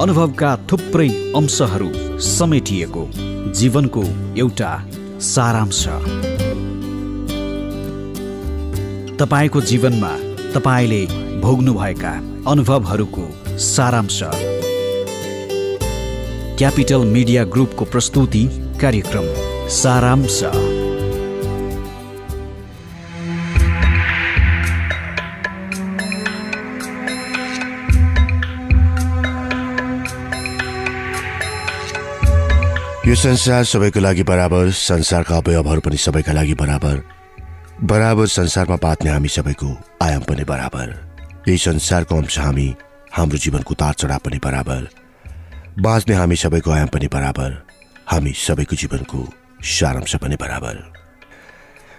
अनुभवका थुप्रै अंशहरू समेटिएको जीवनको एउटा सारांश। तपाईँको जीवनमा तपाईँले भोग्नुभएका अनुभवहरूको सारांश। क्यापिटल मिडिया ग्रुपको प्रस्तुति कार्यक्रम सारांश। संसार सबैको लागि बराबर संसारका अवयवहरू पनि सबैका लागि बराबर। बराबर संसारमा बाँच्ने हामी सबैको आयाम पनि बराबर। यही संसारको अंश हामी हाम्रो जीवनको उतार चढाव पनि बराबर। बाँच्ने हामी सबैको आयाम पनि बराबर। हामी सबैको जीवनको सारांश पनि बराबर।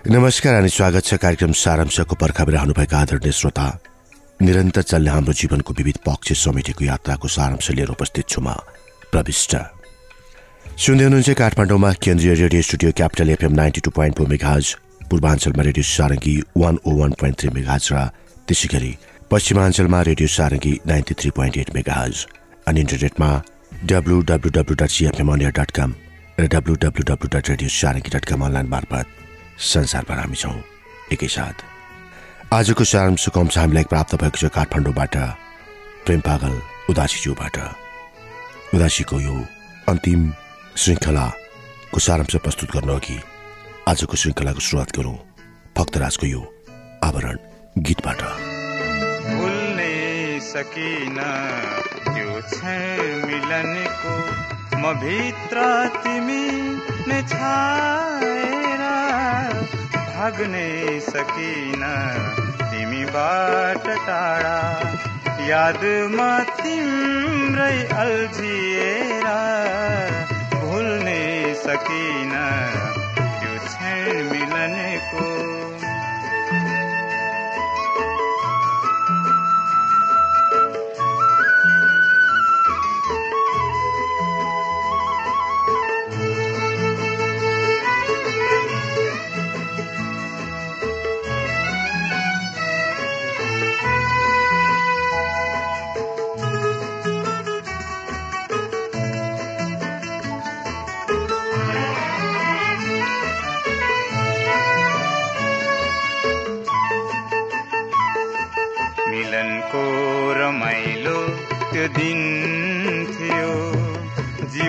नमस्कार अनि स्वागत छ कार्यक्रम सारांशको पर्खामा रहनुभएका आदरणीय श्रोता। निरन्तर चल्ने हाम्रो जीवनको विविध पक्ष समेटेको यात्राको सारांश लिएर उपस्थित छु म प्रविष्ट। सुन्दै हुनुहुन्छ काठमाडौँमा केन्द्रीय radio studio capital FM ninety two point four megahertz पूर्वाञ्चलमा radio Sarangi one O one point three megahertz र त्यसै गरी पश्चिमाञ्चलमा radio Sarangi ninety three point eight megahertz अनि इन्टरनेटमा W W W dot CFM अनियर dot com र W W W dot radio Sarangi dot com online मार्फत संसारभर हामी छौँ एकैसाथ आजको सारांशको अंश हामीलाई प्राप्त भएको छ काठमाडौँबाट प्रेम पागल उदासीज्यूबाट उदासीको यो अन्तिम श्रृङ्खलाको सारांश प्रस्तुत गर्नु अघि आजको श्रृङ्खलाको सुरुवात गरौँ भक्तराजको यो आवरण गीतबाट। सकिन त्यो मिलनको म भित्र तिमी नै छाएर भाग्ने सकिन तिमीबाट टाढा यादमा तिम्रै अल्झिएर भुल्ने सकिन त्यो क्षण मिलनको मिलनको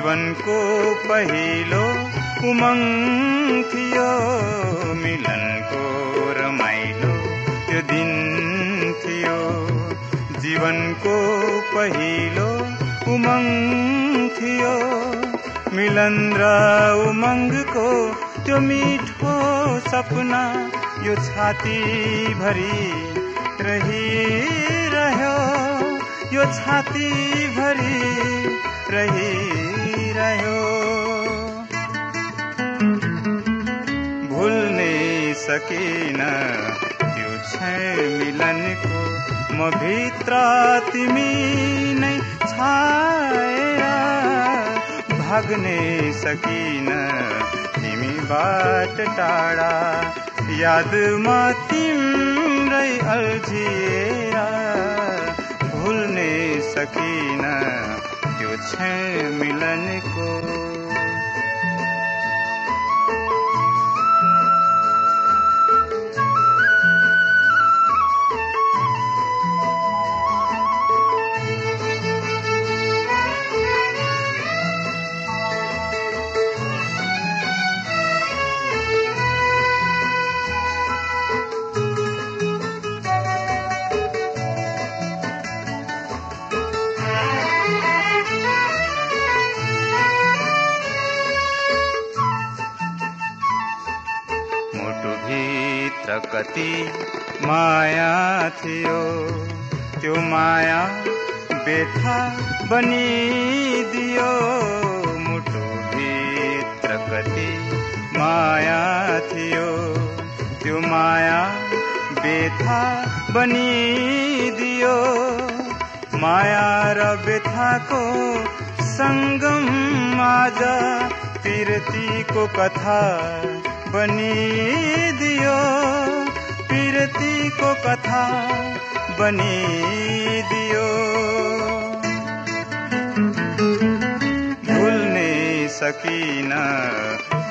जीवनको पहिलो उमङ्ग थियो मिलनको रमाइलो त्यो दिन थियो। जीवनको पहिलो उमङ्ग थियो मिलन र उमङ्गको त्यो मिठो सपना यो छाती भरि रहिरह्यो। यो छाती भरि सकिन। त्यो क्षण मिलनको म भित्र तिमी नै छाएर भाग्ने सकिन। तिमीबाट टाढा। यादमा तिम्रै अल्झिएर भुल्ने सकिन। त्यो क्षण मिलनको कति माया थियो। त्यो माया बेथा बनिदियो। मुटुभित्र कति माया थियो। त्यो माया बेथा बनिदियो। माया र बेथाको सङ्गम आज पिरतीको कथा बनिदियो। को कथा बनिदियो। भुल्ने सकिन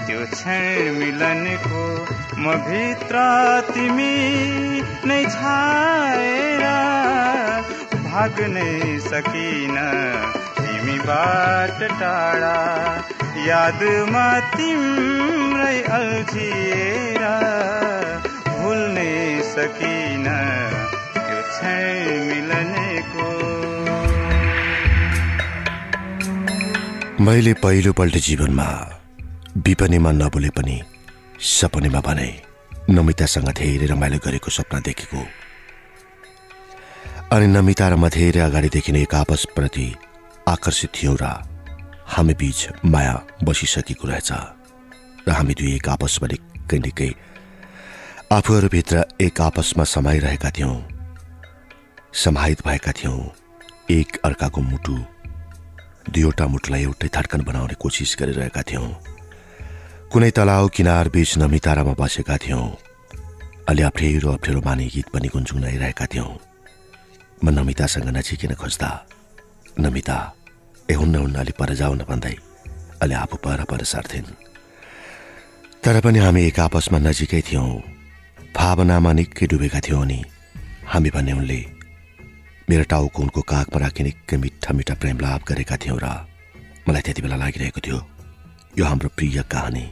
त्यो क्षण मिलनको म भित्र तिमी नै छाएर भाग्नै सकिन तिमीबाट टाढा यादमा तिम्रै अल्झिएर भुल्नै सकिन क्षण मिलनेको मैले पहिलोपल्ट जीवनमा विपनीमा नबोले पनि सपनीमा भने नमितासँग धेरै रमाइलो गरेको सपना देखेको। अनि नमिता र म धेरै अगाडिदेखि नै एक आपसप्रति आकर्षित थियौँ र हामी बीच माया बसिसकेको रहेछ। र हामी दुई एक आपसमा निकै निकै आफूहरूभित्र एक आपसमा समाइरहेका थियौँ। समाहित भएका थियौँ। एक अर्काको मुटु दुईवटा मुटुलाई एउटै धड्कन बनाउने कोसिस गरिरहेका थियौँ। कुनै तलाउ किनार बीच नमितारामा बसेका थियौँ। अलि अप्ठ्यारो अप्ठ्यारो माने गीत पनि गुन्जुनाइरहेका थियौँ। म नमितासँग नजिकिन खोज्दा नमिता ए हुन्न हुन्न अलि पर जाउन भन्दै अलि आफू पर पर सर्थिन्। तर पनि हामी एक आपसमा नजिकै थियौँ। भावनामा निकै डुबेका थियौँ अनि हामी भन्ने उनले मेरो टाउको उनको काखमा राखी निकै मिठा मिठा प्रेम लाभ गरेका थियौँ र मलाई त्यति बेला लागिरहेको थियो। यो हाम्रो प्रिय कहानी।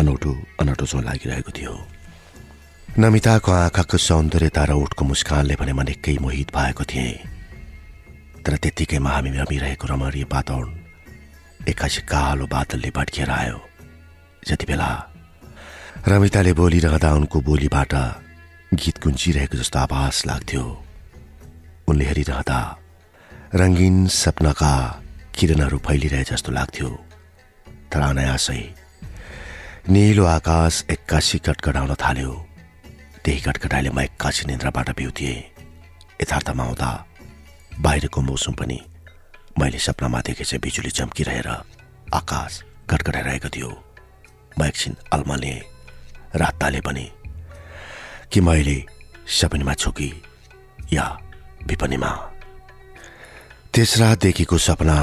अनौठो अनौठो जो लागिरहेको थियो नमिताको आँखाको सौन्दर्यता र उठको मुस्कानले भने म निकै मोहित भएको थिएँ। तर त्यत्तिकैमा हामी रमिरहेको रमणीय वातावरण एक्कासी कालो बादलले भट्किएर आयो। जति बेला रमिताले बोलिरहँदा उनको बोलीबाट गीत गुन्जिरहेको जस्तो आभास लाग्थ्यो। उनले हेरिरहँदा रङ्गीन सपनाका किरणहरू फैलिरहे जस्तो लाग्थ्यो। तर अनायासै निलो आकाश एक्कासी कटकडाउन थाल्यो। त्यही कटकटाइले म एक्कासी निन्द्राबाट बिउथिएँ यथार्थमा आउँदा बाहिरको मौसम पनि मैले सपनामा देखे चाहिँ बिजुली चम्किरहेर आकाश कटकटाइरहेको थियो। म एकछिन अल्मले राताले पनि कि मैले सपनीमा छु कि या विपनीमा त्यस रातदेखिको सपना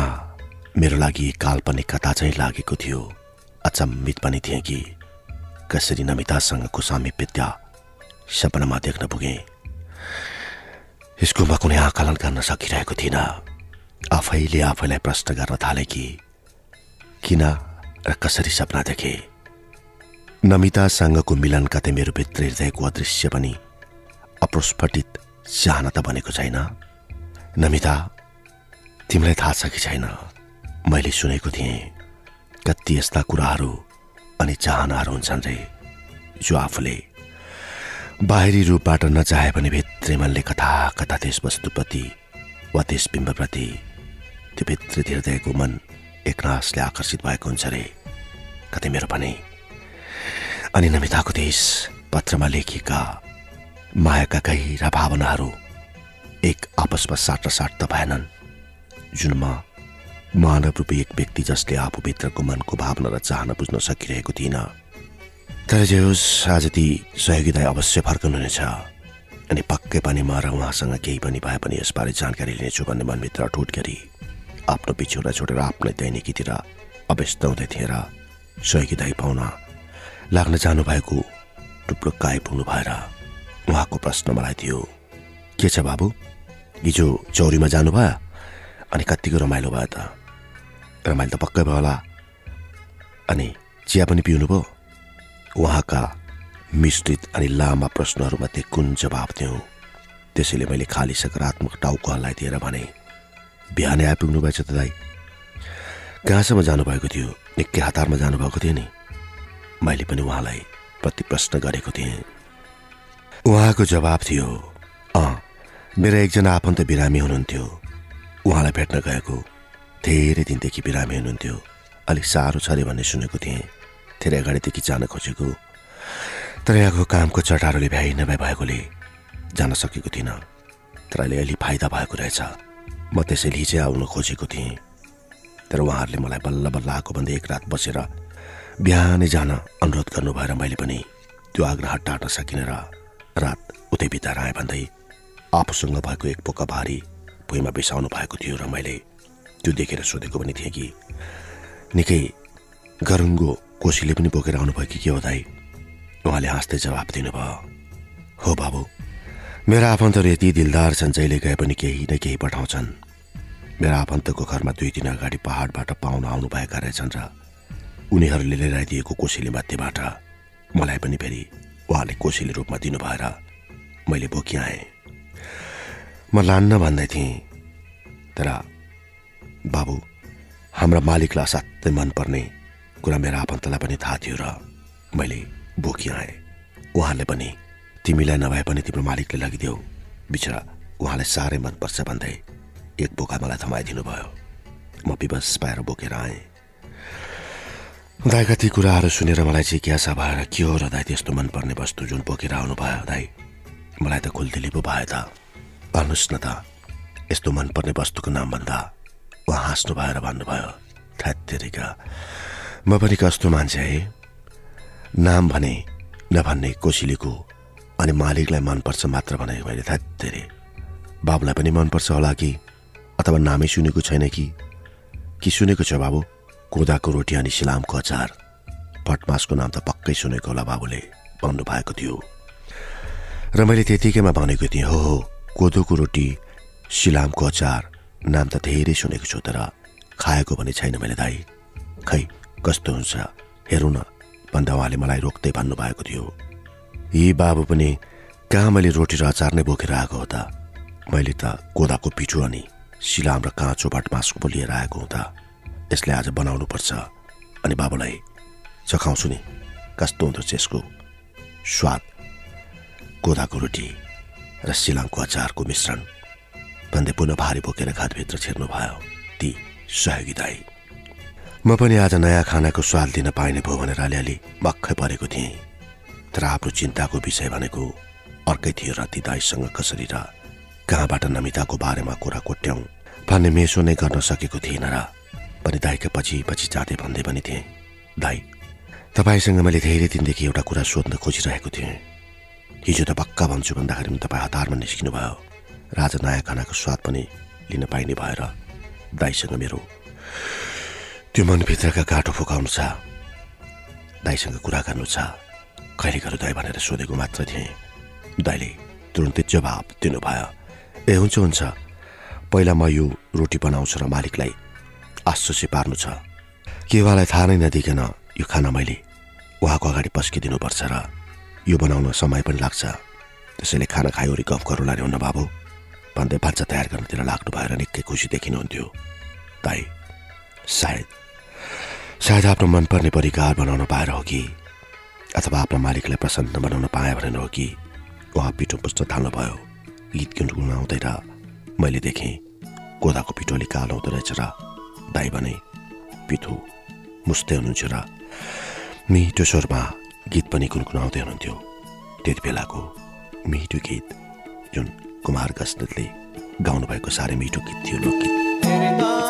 मेरो लागि काल्पनिक कथा चाहिँ लागेको थियो। अचम्मित पनि थिएँ कि कसरी नमितासँगको सामिप्यता सपनामा देख्न पुगेँ। यसको म कुनै आकलन गर्न सकिरहेको थिइनँ। आफैले आफैलाई प्रश्न गर्न थाले कि किन र कसरी सपना देखे? नमितासँगको मिलन कतै मेरो भित्र हृदयको अदृश्य पनि अप्रस्फटित चाहना त बनेको छैन। नमिता तिमीलाई थाहा छ कि छैन? मैले सुनेको थिएँ कति यस्ता कुराहरू अनि चाहनाहरू हुन्छन् रे जो आफूले बाहिरी रूपबाट नचाहे पनि भित्री मनले कथा कथा त्यस वस्तुप्रति वा त्यस बिम्बप्रति त्यो भित्री हृदयको मन एकनासले आकर्षित भएको हुन्छ रे। कतै मेरो पनि अनि नमिताको त्यस पत्रमा लेखिएका मायाका गहिरा भावनाहरू एक आपसमा साट साट त भएनन् जुनमा मानव रूपी एक व्यक्ति जसले आफूभित्रको मनको भावना र चाहना बुझ्न सकिरहेको थिइनँ। तर जे होस् आज ती सहयोगी दाई अवश्य फर्कनुहुनेछ अनि पक्कै पनि म र उहाँसँग केही पनि भए पनि यसबारे जानकारी लिनेछु भन्ने मनभित्र ठुट गरी आफ्नो पिछुरा छोडेर आफ्नै दैनिकीतिर अव्यस्त हुँदै थिएँ र सहयोगी दाई पाउन लाग्न जानुभएको टुप्लुक्क आइपुग्नु भएर उहाँको प्रश्न मलाई थियो। के छ बाबु? हिजो चौरीमा जानुभयो अनि कत्तिको रमाइलो भयो त? रमाइलो त पक्कै भयो होला। अनि चिया पनि पिउनु भयो उहाँका मिश्रित अनि लामा प्रश्नहरूमध्ये कुन जवाब दिउँ त्यसैले मैले खाली सकारात्मक टाउको हल्लाइदिएर भने बिहानै आइपुग्नु भएछ त दाई। कहाँसम्म जानुभएको थियो? निकै हतारमा जानुभएको थियो नि। मैले पनि उहाँलाई प्रति प्रश्न गरेको थिएँ। उहाँको जवाब थियो अँ मेरो एकजना आफन्त बिरामी हुनुहुन्थ्यो। उहाँलाई भेट्न गएको धेरै दिनदेखि बिरामी हुनुहुन्थ्यो। अलिक साह्रो छ अरे भन्ने सुनेको थिएँ। धेरै अगाडिदेखि जान खोजेको। तर यहाँको कामको चटारोले भ्याइ नभए भएकोले जान सकेको थिइनँ। तर अहिले अलि फाइदा भएको रहेछ। म त्यसैले हिजै आउन खोजेको थिएँ। तर उहाँहरूले मलाई बल्ल बल्ल आएको भन्दै एक रात बसेर बिहानै जान अनुरोध गर्नु भएर मैले पनि त्यो आग्रह टाट्न सकिनँ र रात उतै बिताएर आएँ भन्दै आफूसँग भएको एक पोका भारी भुइँमा बिसाउनु भएको थियो र मैले त्यो देखेर सोधेको पनि थिएँ कि निकै गरुङ्गो कोसीले पनि बोकेर आउनुभयो कि के हो दाई? उहाँले हाँस्दै जवाब दिनुभयो हो बाबु मेरा आफन्तहरू यति दिलदार छन् जहिले गए पनि केही न केही पठाउँछन्। मेरा आफन्तको घरमा दुई दिन अगाडि पहाडबाट पाहुना आउनुभएका रहेछन् र उनीहरूले लिएर आइदिएको कोसेली मध्येबाट मलाई पनि फेरि उहाँले कोसेली रूपमा दिनुभएर मैले बोकी आएँ। म लान्न भन्दै थिएँ तर बाबु हाम्रा मालिकलाई असाध्यै मनपर्ने कुरा मेरा आफन्तलाई पनि थाहा थियो र मैले बोकी आएँ। उहाँले पनि तिमीलाई नभए पनि तिम्रो मालिकले लगिदेऊ। बिचरा उहाँलाई साह्रै मनपर्छ भन्दै एक बोका मलाई थमाइदिनु भयो म विवश पाएर बोकेर आएँ। दाईका ती कुराहरू सुनेर मलाई जिज्ञासा भएर के हो र दाई त्यस्तो मनपर्ने वस्तु जुन बोकेर आउनु भयो दाई? मलाई त खुल्दिली पो भयो त। भन्नुहोस् न त यस्तो मनपर्ने वस्तुको नाम भन्दा उहाँ हाँस्नु भएर भन्नुभयो थ्यात्तेरिका म पनि कस्तो मान्छे है। नाम भने नभन्ने कोसिलीको अनि मालिकलाई मनपर्छ मात्र भने मैले थ्यात्तेरे बाबुलाई पनि मनपर्छ होला कि? अथवा नामै सुनेको छैन कि? कि सुनेको छ बाबु? कोदाको रोटी अनि सिलामको अचार। भटमासको नाम त पक्कै सुनेको होला बाबुले भन्नुभएको थियो। र मैले त्यतिकैमा भनेको थिएँ हो हो कोदोको रोटी सिलामको अचार नाम त धेरै सुनेको छु तर खाएको पनि छैन मैले दाई। खै कस्तो हुन्छ? हेरौँ न भन्दा उहाँले मलाई रोक्दै भन्नुभएको थियो। यी बाबु पनि कहाँ मैले रोटी र अचार नै बोकेर आएको हो त? मैले त कोदाको पिठो अनि सिलाम र काँचो भटमासको लिएर आएको हुँदा यसलाई आज बनाउनु पर्छ अनि बाबुलाई चखाउँछु नि। कस्तो हुँदो रहेछ यसको स्वाद? कोदाको रोटी र सिलाङको अचारको मिश्रण। भन्दै पुनः भारी बोकेर घरभित्र छिर्नु भयो ती सहयोगी दाई। म पनि आज नयाँ खानाको स्वाद लिन पाइने भयो भनेर अलिअलि मक्खै परेको थिएँ। तर आफ्नो चिन्ताको विषय भनेको अर्कै थियो र ती दाईसँग कसरी र कहाँबाट नमिताको बारेमा कुरा कोट्याउँ भन्ने मेसो नै गर्न सकेको थिएन र पनि दाईका पछि पछि जाँदै भन्दै पनि थिएँ दाई तपाईँसँग मैले धेरै दिनदेखि एउटा कुरा सोध्न खोजिरहेको थिएँ। हिजो त पक्का भन्छु भन्दाखेरि पनि तपाईँ हतारमा निस्किनु भयो र आज नयाँ खानाको स्वाद पनि लिन पाइने भएर दाईसँग मेरो त्यो मनभित्रका गाँठो फुकाउनु छ। दाईसँग कुरा गर्नु छ। कहिले गर्नु दाई भनेर सोधेको मात्र थिएँ। दाईले तुरन्तै जवाब दिनुभयो ए हुन्छ हुन्छ। पहिला म यो रोटी बनाउँछु र मालिकलाई आश्चर्य पार्नु छ। केवालाई थाहा नै नदिकन यो खाना मैले उहाँको अगाडि पस्किदिनुपर्छ र यो बनाउन समय पनि लाग्छ। त्यसैले खाना खायो गफ गरौँला नि हुन्न बाबु। भन्दै भान्सा तयार गर्नतिर लाग्नु भएर निकै खुसी देखिनुहुन्थ्यो। ताई सायद सायद आफ्नो मनपर्ने परिकार बनाउन पाएर हो कि अथवा आफ्नो मालिकलाई प्रसन्न बनाउन पाएँ भनेर हो कि उहाँ पिठो पुस्न थाल्नुभयो। गीत गुनगुनाउँदै र मैले देखेँ कोदाको पिठो अलिक कालो हुँदो रहेछ र दाई भने पिठो मुस्दै हुनुहुन्थ्यो र मिठो स्वरमा गीत पनि गुनगुनाउँदै हुनुहुन्थ्यो। त्यति बेलाको मिठो गीत जुन कुमार गजनतले गाउनुभएको साह्रै मिठो गीत थियो लोकगीत।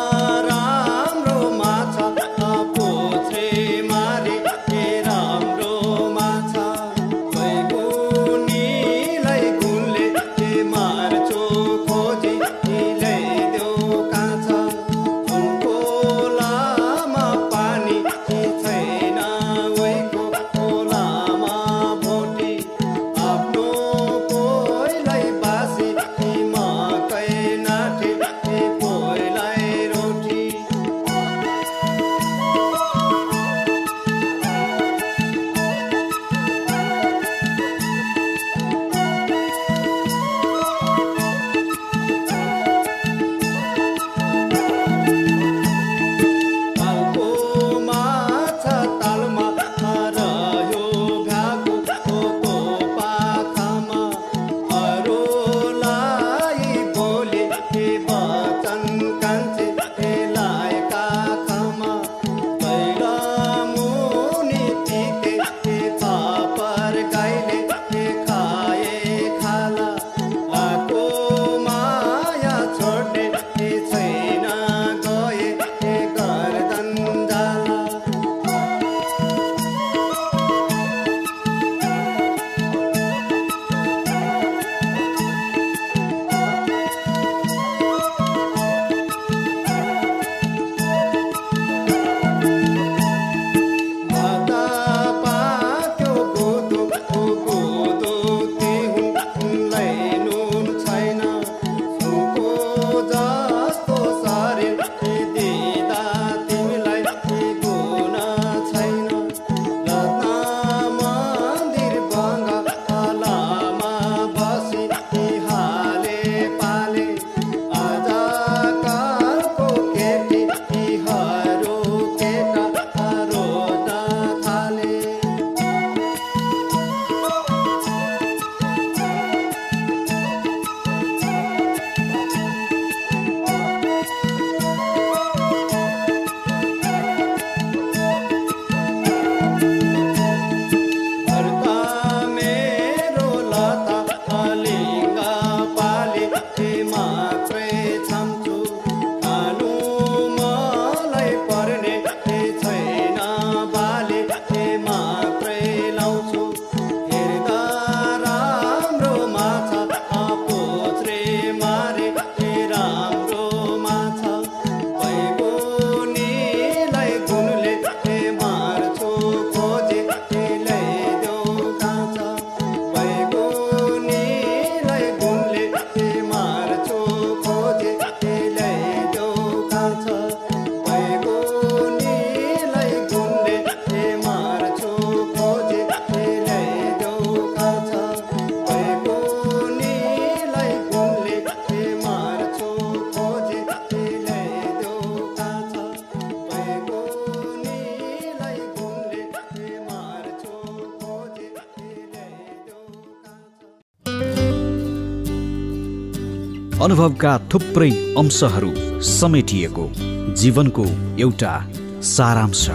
अनुभवका थुप्रै अंशहरू समेटिएको जीवनको एउटा सारांश।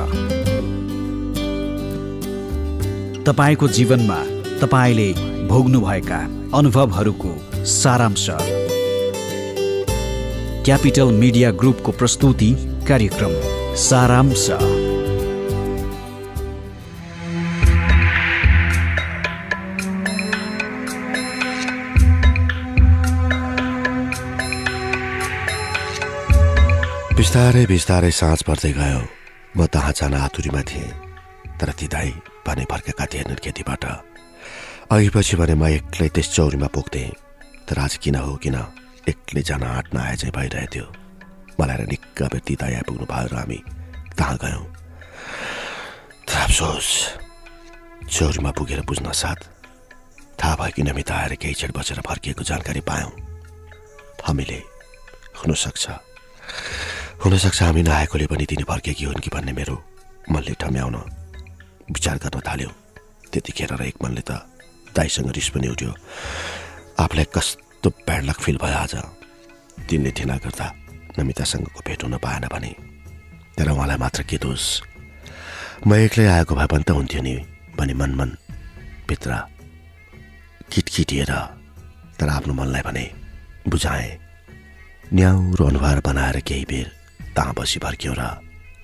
तपाईँको जीवनमा तपाईँले भोग्नुभएका अनुभवहरूको सारांश। क्यापिटल मिडिया ग्रुपको प्रस्तुति कार्यक्रम सारांश। बिस्तारै बिस्तारै साँझ पर्दै गयो। म तहाँ जान आतुरीमा थिएँ तर ती दाई भने फर्केका थिएनन् खेतीबाट। अघि पछि भने म एक्लै त्यस चौरीमा पुग्थेँ तर आज किन हो किन एक्लै जान आँट नआए चाहिँ भइरहेको थियो मलाई निक्क बेर ती दाई आइपुग्नु भयो र हामी तहाँ गयौँ? तर अफसोस चौरीमा पुगेर बुझ्न साथ। थाहा भयो कि नमिता आएर केही क्षण बसेर फर्किएको जानकारी पायौँ। हामीले हुनसक्छ। हुनसक्छ हामी नआएकोले पनि तिनी फर्केकी हुन् कि भन्ने मेरो मनले ठम्याउन विचार गर्न थाल्यो। त्यतिखेर र एक मनले त दाईसँग रिस पनि उठ्यो। आफूलाई कस्तो ब्याडलक फिल भयो आज। तिनले ठिना गर्दा नमितासँगको भेट हुन पाएन भने। तर उहाँलाई मात्र के दोष? म एक्लै आएको भए पनि त हुन्थ्यो नि भने मन मन भित्र किटकिटिएर तर आफ्नो मनलाई भने बुझाएँ। न्याउरो अनुहार बनाएर केही बेर तहाँ बसी फर्क्यौँ र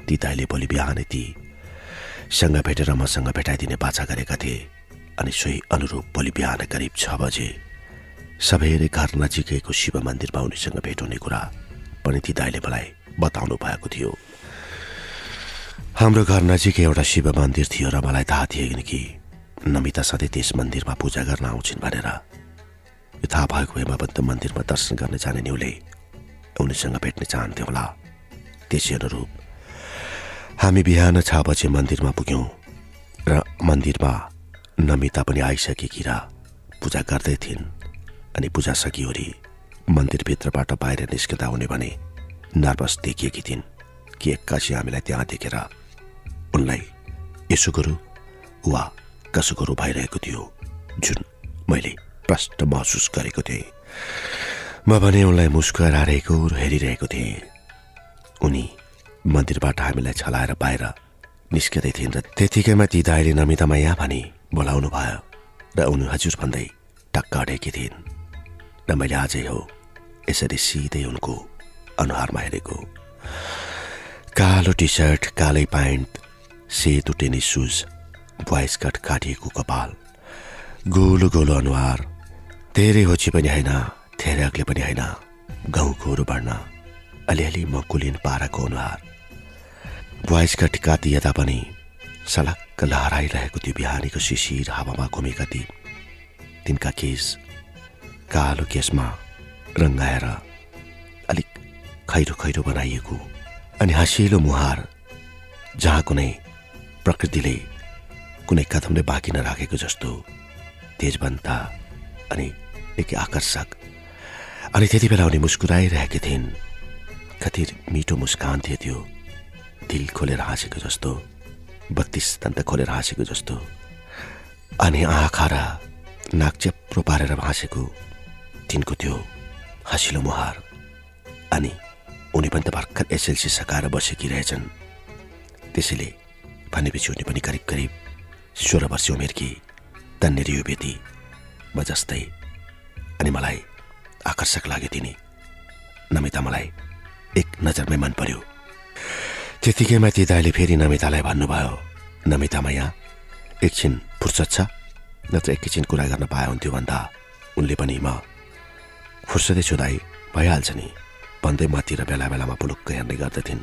ती दाइले भोलि बिहानै ती सँग भेटेर मसँग भेटाइदिने बाछा गरेका थिए अनि सोही अनुरूप भोलि बिहान करिब छ बजे सबैले घर नजिकैको शिव मन्दिरमा उनीसँग भेट हुने कुरा पनि ती दाइले मलाई बताउनु भएको थियो। हाम्रो घर नजिकै एउटा शिव मन्दिर थियो र मलाई थाहा थिएन कि नमिता सधैँ त्यस मन्दिरमा पूजा गर्न आउँछिन् भनेर। यो थाहा भएको भए म त मन्दिरमा दर्शन गर्न जाने न्युले उनीसँग भेट्न चाहन्थ्यौँ होला। त्यसै अनुरूप हामी बिहान छ बजे मन्दिरमा पुग्यौँ र मन्दिरमा नमिता पनि आइसकेकी र पूजा गर्दै थिइन् अनि पूजा सकियोरी मन्दिरभित्रबाट बाहिर निस्कँदा हुने भने नर्भस देखिएकी थिइन् कि एक्कासी हामीलाई त्यहाँ देखेर उनलाई यसो गरौँ वा कसो गरौँ भइरहेको थियो जुन मैले प्रष्ट महसुस गरेको थिएँ। म भने उनलाई मुस्कुराइरहेको र हेरिरहेको थिएँ। उनी मन्दिरबाट हामीलाई छलाएर बाहिर निस्किँदै थिइन् र त्यतिकैमा ती दाइले नमितामा यहाँ भनी बोलाउनु भयो र उनी हजुर भन्दै टक्क अडेकी थिइन्। र मैले आजै हो यसरी सिधै उनको अनुहारमा हेरेको। कालो टी सर्ट कालै प्यान्ट सेतो टेनिस सुज बोइस कट काटिएको कपाल गोलो गोलो अनुहार धेरै होची पनि होइन धेरै अग्ले पनि होइन गाउँकोहरू बढ्न। अलिअलि मकुलिन पाराको अनुहार। बोइस कट काटिएता पनि सलक्क लहराइरहेको त्यो बिहानीको शिशिर हावामा घुमेका ती तिनका केस कालो केसमा रङ्गाएर अलिक खैरो खैरो बनाइएको अनि हँसिलो मुहार जहाँ कुनै प्रकृतिले कुनै कदमले बाँकी नराखेको जस्तो तेजबन्ता अनि निकै आकर्षक। अनि त्यति बेला उनी मुस्कुराइरहेकी थिइन्। कति मिठो मुस्कान थियो त्यो। दिल खोलेर हाँसेको जस्तो बत्तिस दन्त खोलेर हाँसेको जस्तो। अनि आँखा र नाक चेप्रो पारेर हाँसेको तिनको त्यो हँसिलो मुहार। अनि उनी पनि त भर्खर एसएलसी सकाएर बसेकी रहेछन् त्यसैले भनेपछि उनी पनि करिब करिब सोह्र वर्ष उमेरकी तन्नेरी युवती म जस्तै। अनि मलाई आकर्षक लाग्यो तिनी। नमिता मलाई एक नजरमै मन पर्यो। त्यतिकैमा ती दाइले फेरि नमितालाई भन्नुभयो नमितामा यहाँ एकछिन फुर्सद छ नत्र एकैछिन कुरा गर्न पाए हुन्थ्यो भन्दा उनले पनि म फुर्सदै छु दाई भइहाल्छ नि। भन्दै मतिर बेला बेलामा पुलुक्क हेर्ने गर्दथिन्।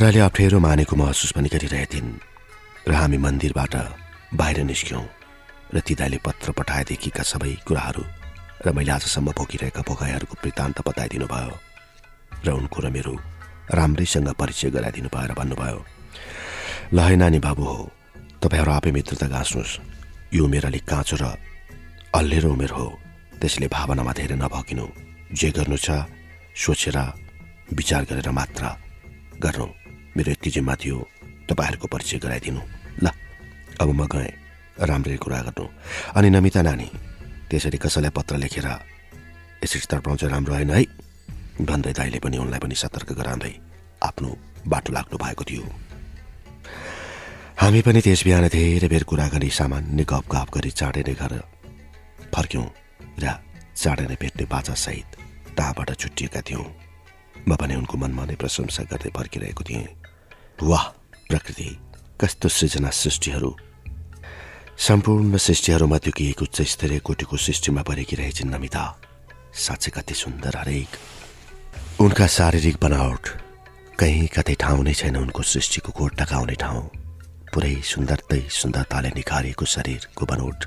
र अहिले अप्ठ्यारो मानेको महसुस पनि गरिरहेथिन्। र हामी मन्दिरबाट बाहिर निस्क्यौँ। र ती दाइले पत्र पठाएदेखिका सबै कुराहरू र मैले आजसम्म भोगिरहेका भोगाइहरूको वृत्तान्त बताइदिनु भयो र उनको र मेरो राम्रैसँग परिचय गराइदिनु भयो र भन्नुभयो ल है नानी बाबु हो तपाईँहरू आफै मित्रता गाँच्नुहोस्। यो उमेर अलिक काँचो र अल्लेरो उमेर हो। त्यसले भावनामा धेरै नभकिनु। जे गर्नु छ सोचेर विचार गरेर मात्र गर्नु। मेरो यति जिम्मा थियो तपाईँहरूको परिचय गराइदिनु। ल अब म गएँ राम्ररी कुरा गर्नु। अनि नमिता नानी त्यसरी कसैलाई पत्र लेखेर यसरी तर्पाउँछ राम्रो होइन है? भन्दै दाईले पनि उनलाई पनि सतर्क गराउँदै आफ्नो बाटो लाग्नु भएको थियो। हामी पनि त्यस बिहान धेरै बेर कुरा गरी सामान्य गफ गफ गरी चाँडै नै घर फर्क्यौँ र चाँडै नै भेट्ने बाचासहित तहाँबाट छुट्टिएका थियौँ। म पनि उनको मनमा नै प्रशंसा गर्दै फर्किरहेको थिएँ। वाह प्रकृति! कस्तो सृजना सृष्टिहरू! सम्पूर्ण सृष्टिहरूमा त्यो एक उच्च स्तरीय कोटीको सृष्टिमा परेकी रहेछन् नमिता। साँच्चै कति सुन्दर हरेक। उनका शारीरिक बनावट कहीँ कतै ठाउँ नै छैन। उनको सृष्टिको कोट टकाउने ठाउँ पुरै सुन्दरतै सुन्दरताले निखारिएको शरीरको बनोट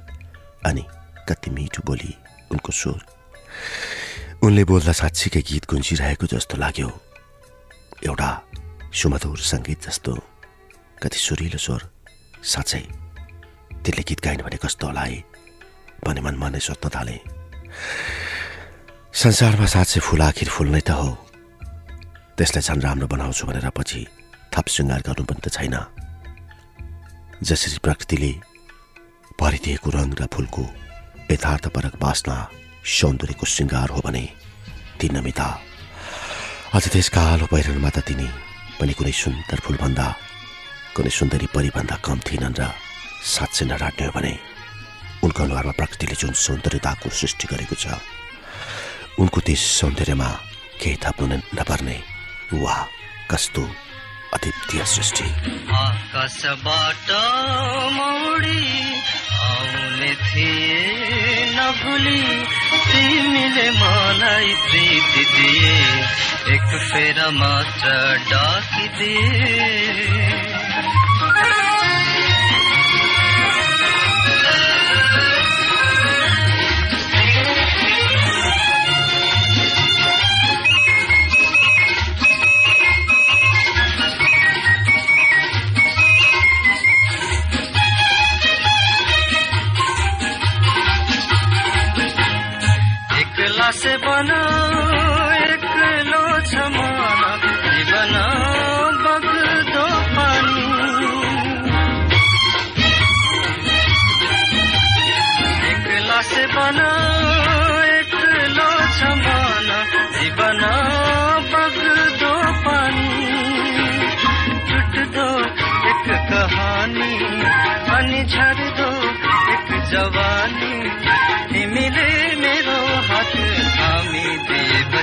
अनि कति मिठो बोली उनको स्वर। उनले बोल्दा साँच्चीकै गीत गुन्जिरहेको जस्तो लाग्यो। एउटा सुमधुर सङ्गीत जस्तो कति सुरिलो स्वर साँच्चै त्यसले गीत गाइन भने कस्तो होला है भने मनमा नै संसारमा साँच्चै फुल आखिर फुल नै त हो। त्यसलाई झन् राम्रो बनाउँछु भनेर पछि थप शृङ्गार गर्नु पनि त छैन। जसरी प्रकृतिले भरिदिएको रङ र फुलको यथार्थपरक बासना सौन्दर्यको श्रृङ्गार हो भने ती नमिता अझ त्यस कालो पहिरनमा त तिनी पनि कुनै सुन्दर फुलभन्दा कुनै सुन्दरी परिभन्दा कम थिएनन् र साँच्चै नराट्ने हो भने उनको अनुहारमा प्रकृतिले जुन सौन्दर्यताको सृष्टि गरेको छ उनको त्यस सौन्दर्यमा केही थप्नु नपर्ने वा कस्तो अद्वितीय सृष्टि आकाशबाट मौडी थिए नभुली तिमीले मलाई प्रीति दिए एक फेर मात्र डाकिदिए बना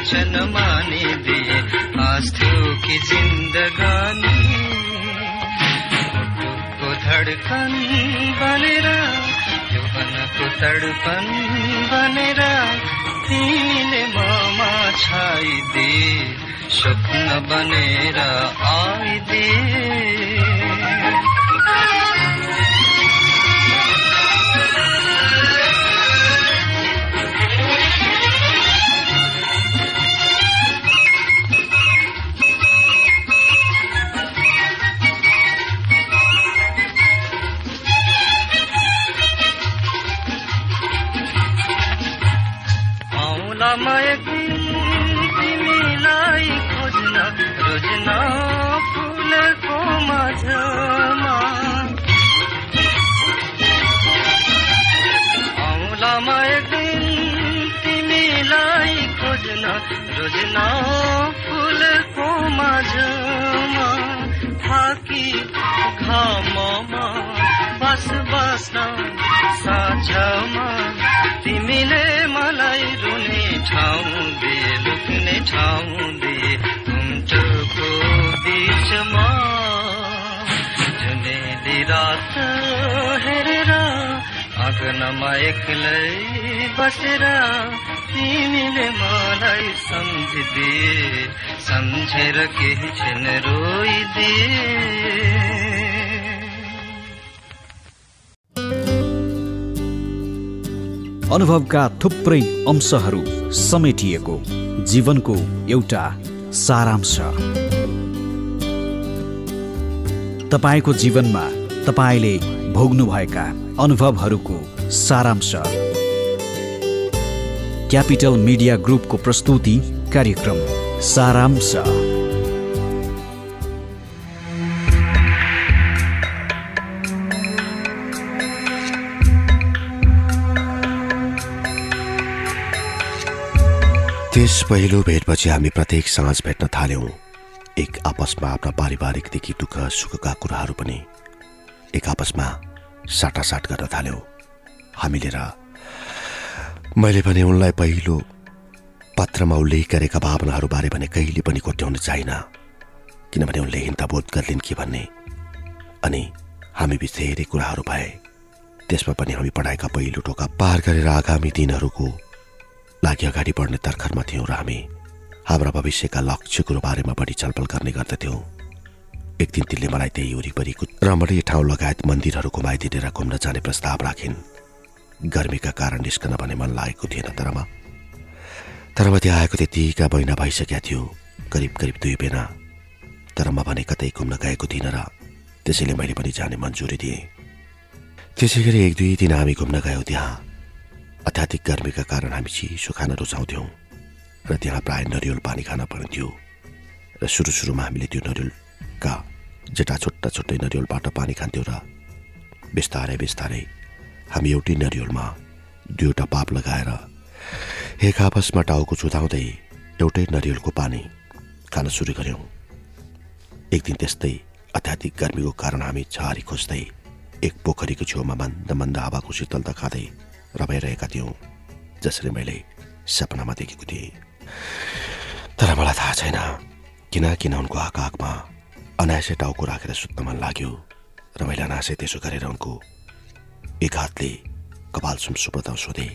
वचन मानिदिए आस थियो कि जिन्दगानी मुटुको धडकन बनेर यौवनको तडपन बनेर तिमीले ममा छाइदिए स्वप्न बनेर आइदिए आउला थुप्रै अंशहरू समेटिएको जीवनको एउटा सारांश। तपाईँको जीवनमा तपाईँले भोग्नुभएका अनुभवहरूको सारांश। क्यापिटल मिडिया ग्रुपको प्रस्तुति कार्यक्रम सारांश। त्यस पहिलो भेटपछि हामी प्रत्येक साँझ भेट्न थाल्यौँ। एक आपसमा आफ्ना पारिवारिकदेखि दुःख सुखका कुराहरू पनि एक आपसमा साटासाट गर्न थाल्यौँ। हामीले र मैले भने उनलाई पहिलो पत्रमा उल्लेख गरेका भावनाहरूबारे भने कहिले पनि कोट्याउन चाहिन। किनभने उनले हिंताबोध गर्लिन् कि भन्ने? अनि हामी बिच धेरै कुराहरू भए त्यसमा पनि हामी पढाएका पहिलो टोका पार गरेर आगामी दिनहरूको लागि अगाडि बढ्ने तर्खरमा थियौँ र हामी हाम्रा भविष्यका लक्ष्यको बारेमा बढी छलफल गर्ने गर्दथ्यौँ। एक दिन तिनले मलाई त्यही वरिपरिको रमणीय ठाउँ लगायत मन्दिरहरू घुमाइदिएर घुम्न जाने प्रस्ताव राखिन्। गर्मीका कारण निस्कन भने मन लागेको थिएन तर म तर म त्यहाँ आएको त्यतिका महिना भइसकेका थियो करिब करिब दुई बेना तर म भने कतै घुम्न गएको थिइनँ र त्यसैले मैले पनि जाने मन्जुरी दिएँ। त्यसै गरी एक दुई दिन हामी घुम्न गयौँ त्यहाँ। अत्याधिक गर्मीका कारण हामी चिसो खान रुचाउँथ्यौँ र त्यहाँ प्राय नरिवल पानी खान पाइन्थ्यो र सुरु सुरुमा हामीले त्यो नरिवलका जेटा छुट्टा छुट्टै नरिवलबाट पानी खान्थ्यौँ र बिस्तारै बिस्तारै हामी एउटै नरिवलमा दुईवटा पाप लगाएर एक आपसमा टाउको चुताउँदै एउटै नरिवलको पानी खान सुरु गऱ्यौँ एक दिन त्यस्तै अत्याधिक गर्मीको कारण हामी छहारी खोज्दै एक पोखरीको छेउमा मन्द मन्द हावाको शीतलता खाँदै रमाइरहेका थियौँ जसरी मैले सपनामा देखेको थिएँ। तर मलाई थाहा छैन किन किन उनको आकाकमा अनायासै टाउको राखेर सुत्न मन लाग्यो। र मैले त्यसो गरेर उनको एक हातले कपाल सुमसुप्रता सोधे।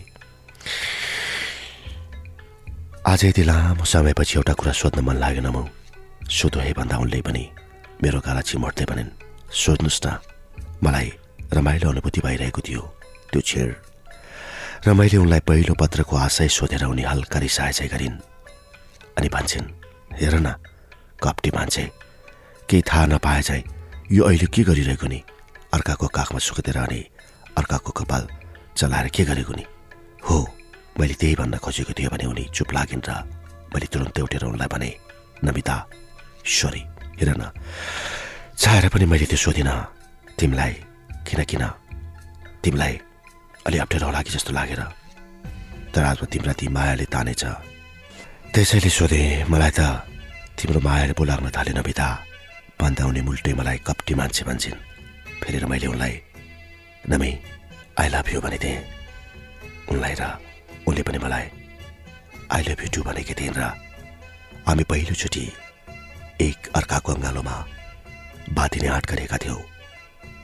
आज यति लामो समयपछि एउटा कुरा सोध्न मन लागेन म। सोधो है भन्दा उनले पनि मेरो गाला चिमट्दै भनिन्। सोध्नुहोस् न। मलाई रमाइलो अनुभूति भइरहेको थियो। त्यो छेड र मैले उनलाई पहिलो पत्रको आशय सोधेर उनी हल्का चाहिँ गरिन्। अनि भन्छन् हेर न कप्टी मान्छे केही थाहा नपाए चाहिँ यो अहिले के गरिरहेको नि? अर्काको काखमा सुकेर अनि अर्काको कपाल चलाएर के गरेको नि? हो मैले त्यही भन्न खोजेको थिएँ भने उनी चुप लागिन् र मैले तुरन्त उठेर उनलाई भने नमिता सरी हेर न चाहेर पनि मैले त्यो सोधिनँ। तिमीलाई किन किन? तिमीलाई अलि अप्ठ्यारो होला कि जस्तो लागेर। तर आजमा तिम्रा ती मायाले तानेछ त्यसैले सोधे मलाई त तिम्रो मायाले बोलाउन थाले नबिता भन्दा उनी मुल्टै मलाई कप्टी मान्छे भन्छन्। फेरि मैले उनलाई नमी आई लभ यु भनेथिएँ उनलाई र उनले पनि मलाई आई लभ यु टु भनेकी थिइन् र हामी पहिलोचोटि एक अर्काको अङ्गालोमा बाँधिने आँट गरेका थियौँ।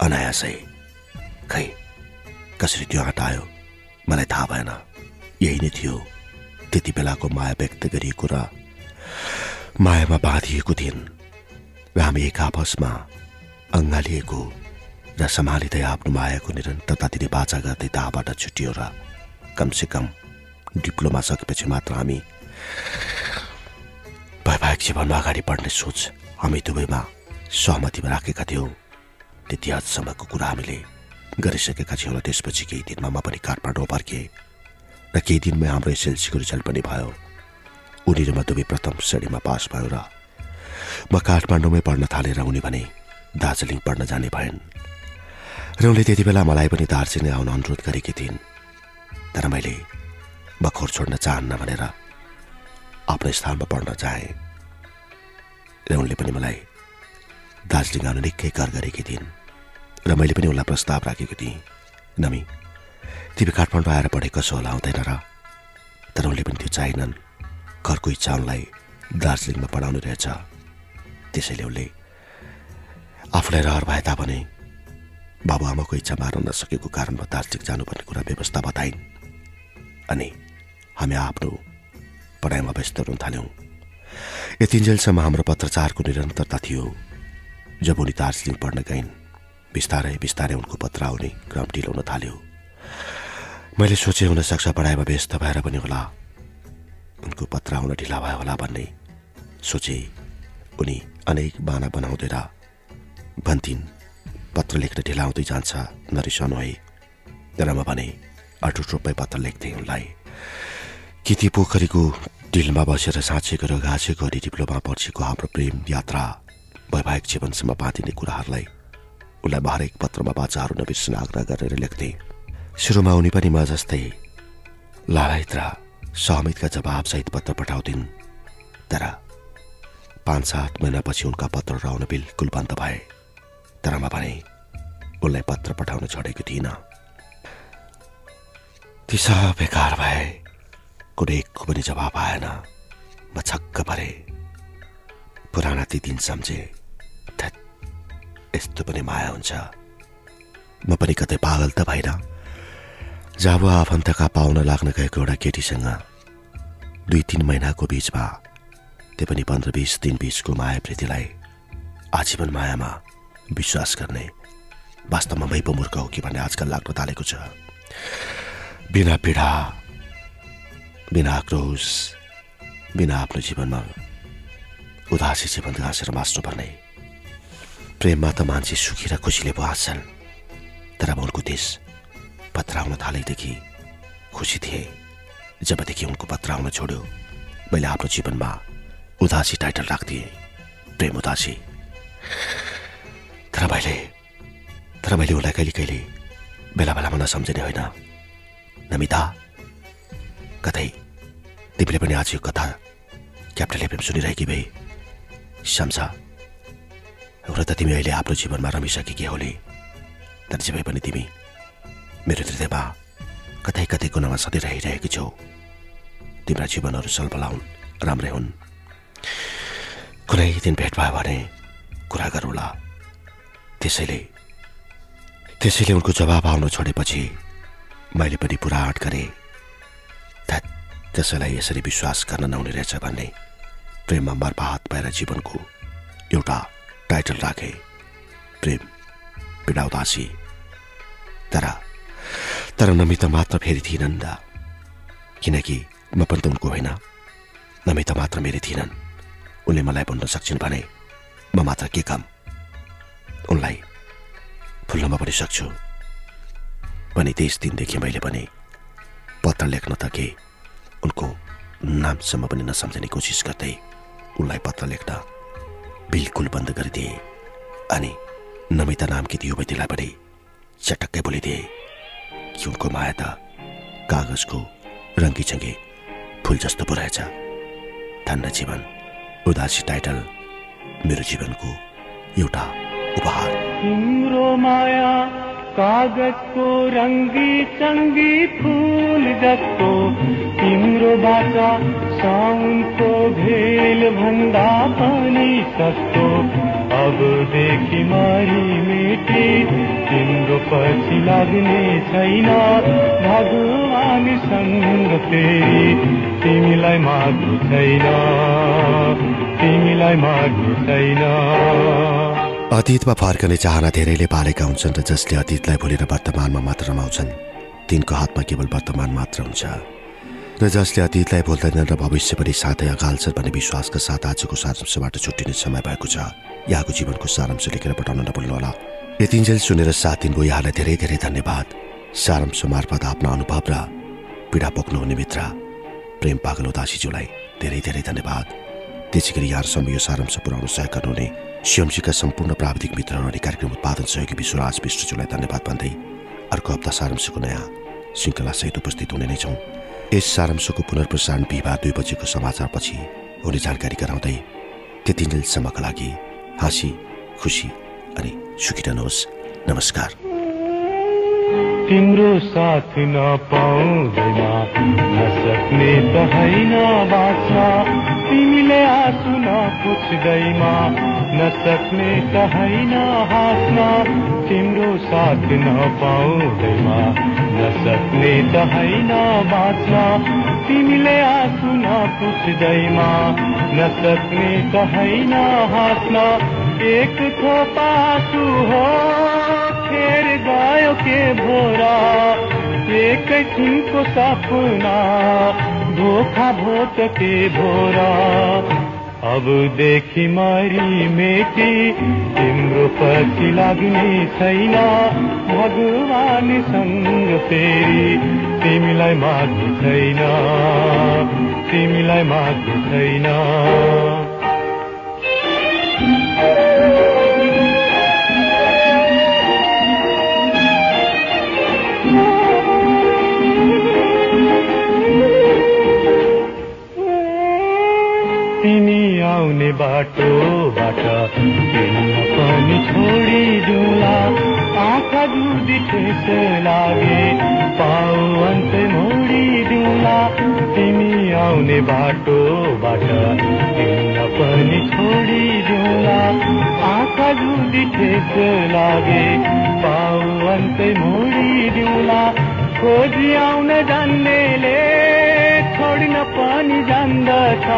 अनायासै। खै कसरी त्यो आँट आयो मलाई थाहा भएन। यही नै थियो। त्यति बेलाको माया व्यक्त गरिएको र मायामा बाँधिएको दिन र हामी एक आपसमा अँगालिएको र सम्हालिँदै आफ्नो मायाको निरन्तरता दिने बाचा गर्दै दाबाट छुट्टियो र कमसेकम डिप्लोमा सकेपछि मात्र हामी वैवाहिक जीवनमा अगाडि बढ्ने सोच हामी दुवैमा सहमतिमा राखेका थियौँ। त्यति हदसम्मको कुरा हामीले गरिसकेका थियौँ र त्यसपछि केही दिनमा म पनि काठमाडौँ फर्केँ र केही दिनमै हाम्रो एसएलसीको रिजल्ट पनि भयो। उनी र म दुवै प्रथम श्रेणीमा पास भयो र म काठमाडौँमै पढ्न थालेर उनी भने दार्जिलिङ पढ्न जाने भएन्। र उनले त्यति बेला मलाई पनि दार्जिलिङ आउन अनुरोध गरेकी थिइन्। तर मैले बखोर छोड्न चाहन्न भनेर आफ्नो स्थानमा पढ्न चाहेँ। र उनले पनि मलाई दार्जिलिङ आउन निकै कर गरेकी थिइन्। र मैले पनि उनलाई प्रस्ताव राखेको थिएँ। नमी तिमी काठमाडौँ आएर पढे कसो होला आउँदैन र? तर उनले पनि त्यो चाहिनन्। घरको इच्छा उनलाई दार्जिलिङमा पढाउने रहेछ। त्यसैले उसले आफूलाई रहर भए तापनि बाबुआमाको इच्छा मार्न नसकेको कारण म दार्जिलिङ जानुपर्ने कुरा व्यवस्था बताइन्। अनि हामी आफ्नो पढाइमा व्यस्त हुन थाल्यौँ। यतिन्जेलसम्म हाम्रो पत्रचारको निरन्तरता थियो। जब उनी दार्जिलिङ पढ्न गइन् बिस्तारै बिस्तारै उनको पत्र आउने क्रम ढिलो हुन थाल्यो। मैले सोचे हुनसक्छ पढाइमा व्यस्त भएर पनि होला। उनको पत्र आउन ढिला भयो होला भन्ने सोचे उनी अनेक बाना बनाउँदै र भन्थिन् पत्र लेख्न ढिला आउँदै जान्छ नरिसाउनु है। तर म भने अटुट रूपमै पत्र लेख्थेँ उनलाई। कि ती पोखरीको डिलमा बसेर साँचेको र घाँसेको अनि डिप्लोमा पर्सेको हाम्रो प्रेम यात्रा वैवाहिक जीवनसम्म बाँधिने कुराहरूलाई उसलाई हरेक पत्रमा बाचाहरू नबिर्सन आग्रह गरेर लेख्थे। सुरुमा उनी पनि म जस्तै लालायत र सहमितका जवाबसहित पत्र पठाउँथिन् तर पाँच सात महिनापछि उनका पत्रहरू आउन बिल्कुल बन्द भए। तर म भने उनलाई पत्र पठाउन छोडेको थिइनँ। ती सब बेकार भए। कुनै एकको पनि जवाब आएन। म छक्क परे। पुराना ती दिन सम्झे। यस्तो पनि माया हुन्छ। म पनि कतै पागल त भइन। जब आफन्तका पाउन लाग्न गएको एउटा केटीसँग दुई तिन महिनाको बिचमा त्यो पनि पन्ध्र बिस दिन बिचको माया प्रीतिलाई आजीवन मायामा विश्वास गर्ने वास्तवमा मै मूर्ख हो कि भन्ने आजकल लाग्न थालेको छ। बिना पीडा बिना आक्रोश बिना आफ्नो जीवनमा उदासी जीवन घाँसेर बाँच्नुपर्ने प्रेममा त मान्छे सुखी र खुसीले हाँस्छन् तर अब उनको देश पत्र आउन थालेदेखि खुसी थिए जबदेखि उनको पत्र आउन छोड्यो। मैले आफ्नो जीवनमा उदासी टाइटल राखिदिएँ प्रेम उदासी। तर मैले तर मैले उसलाई कहिले कहिले बेला बेलामा नसम्झने होइन। नमिता कतै तिमीले पनि आज यो कथा क्याप्टन एफएम सुनिरहेकी भए सम्झ एउटा त तिमी अहिले आफ्नो जीवनमा रमिसकेकी होली। तर जे भए पनि तिमी मेरो हृदयमा कतै कतै कुनामा सधैँ रहिरहेकी छौ। तिम्रा जीवनहरू सलबलाउन् राम्रै हुन्। कुनै दिन भेट भयो भने कुरा गरौँला। त्यसैले त्यसैले उनको जवाब आउन छोडेपछि मैले पनि पुरा आँट गरेँ त्यसैलाई यसरी विश्वास गर्न नहुने रहेछ भन्ने प्रेममा मर्पाहात भएर जीवनको एउटा टाइटल राखे प्रेम पीडा उदासी तर तर नमित मात्र फेरि थिएनन् त किनकि म पनि त उनको होइन नमित मात्र मेरी थिएनन् उनले मलाई भन्न सक्छन् भने म मात्र के काम उनलाई फुल्नमा पनि सक्छु पनि त्यस दिनदेखि मैले पनि पत्र लेख्न त के उनको नामसम्म पनि नसम्झने कोसिस गर्दै उनलाई पत्र लेख्न बिल्कुल बंद गरिदिए अनि नमिता नाम नामकी त्यो युवतीलाई पनि चटक्कै बोलिदिए कि उनको माया त कागजको रङ्गी फुल जस्तो पो रहेछ धन्न जीवन। उदासी टाइटल। मेरो जीवनको एउटा उपहार। तिम्रो माया कागजको रङ्गी चङ्गी फुल जस्तो तिम्रो बाचा साउनको भेल भन्दा पनि सस्तो अबदेखि मारी मेटी तिम्रो पछि लाग्ने छैन। भगवानसँग फेरि तिमीलाई माग्नु छैन। तिमीलाई माग्नु छैन। अतीतमा फर्कने चाहना धेरैले पालेका हुन्छन् र जसले अतीतलाई भुलेर वर्तमानमा मात्र रमाउँछन् तिनको हातमा केवल वर्तमान मात्र हुन्छ। र जसले अतीतलाई भुल्दैनन् र भविष्य पनि साथै अगाल्छन् भन्ने विश्वासका साथ आजको सारांशबाट छुट्टिने समय भएको छ। यहाँको जीवनको सारांश लेखेर पठाउन नभुल्नुहोला यतिन्जेल सुनेर साथ दिनको यहाँलाई धेरै धेरै धन्यवाद। सारांश मार्फत आफ्ना अनुभव र पीडा पोख्नुहुने मित्र प्रेम पागल उदासीज्यूलाई धेरै धेरै धन्यवाद। त्यसै गरी यहाँहरूसम्म यो सारांश पुर्याउन सहयोग गर्नुहुने सिएमसीका सम्पूर्ण प्राविधिक मित्रहरू अनि कार्यक्रम उत्पादन सहयोगी विश्वराज विष्टज्यूलाई धन्यवाद भन्दै अर्को हप्ता सारांशको नयाँ श्रृङ्खलासहित उपस्थित हुने नै छौँ। यस सारांशको पुनर्प्रसारण बिहिबार दुई बजेको समाचारपछि हुने जानकारी गराउँदै त्यतिन्जेलसम्मका लागि हाँसी खुसी अनि सुखी रहनुहोस्। नमस्कार। तिम्रो साथ तिमीले आँसु नपुछ्दैमा नसक्ने त होइन हाँस्न तिम्रो साथ नपाउँदैमा त होइन बाँच्न तिमीले आँसु नपुछ्दैमा नसक्ने त होइन हाँस्न एक थोपा हो। फेर गयो के भोरा एकैछिनको सपना धोखा भोट के भोरा। अबदेखि मरी मेटी तिम्रो पछि लाग्ने छैन। भगवानसँग फेरि तिमीलाई माग्नु छैन। तिमीलाई माग्नु छैन। आउने बाटोबाट पनि छोडिदिउँला। आँखा जुदी ठेस लागे पाउ अन्तै मोडिदिउँला। तिमी आउने बाटोबाट हिँड्न पनि छोडिदिउँला। आँखा जुदी ठेस लागे पाउ अन्तै मोडिदिउँला। खोजी आउन जान्नेले छोड्न पनि जान्दछ।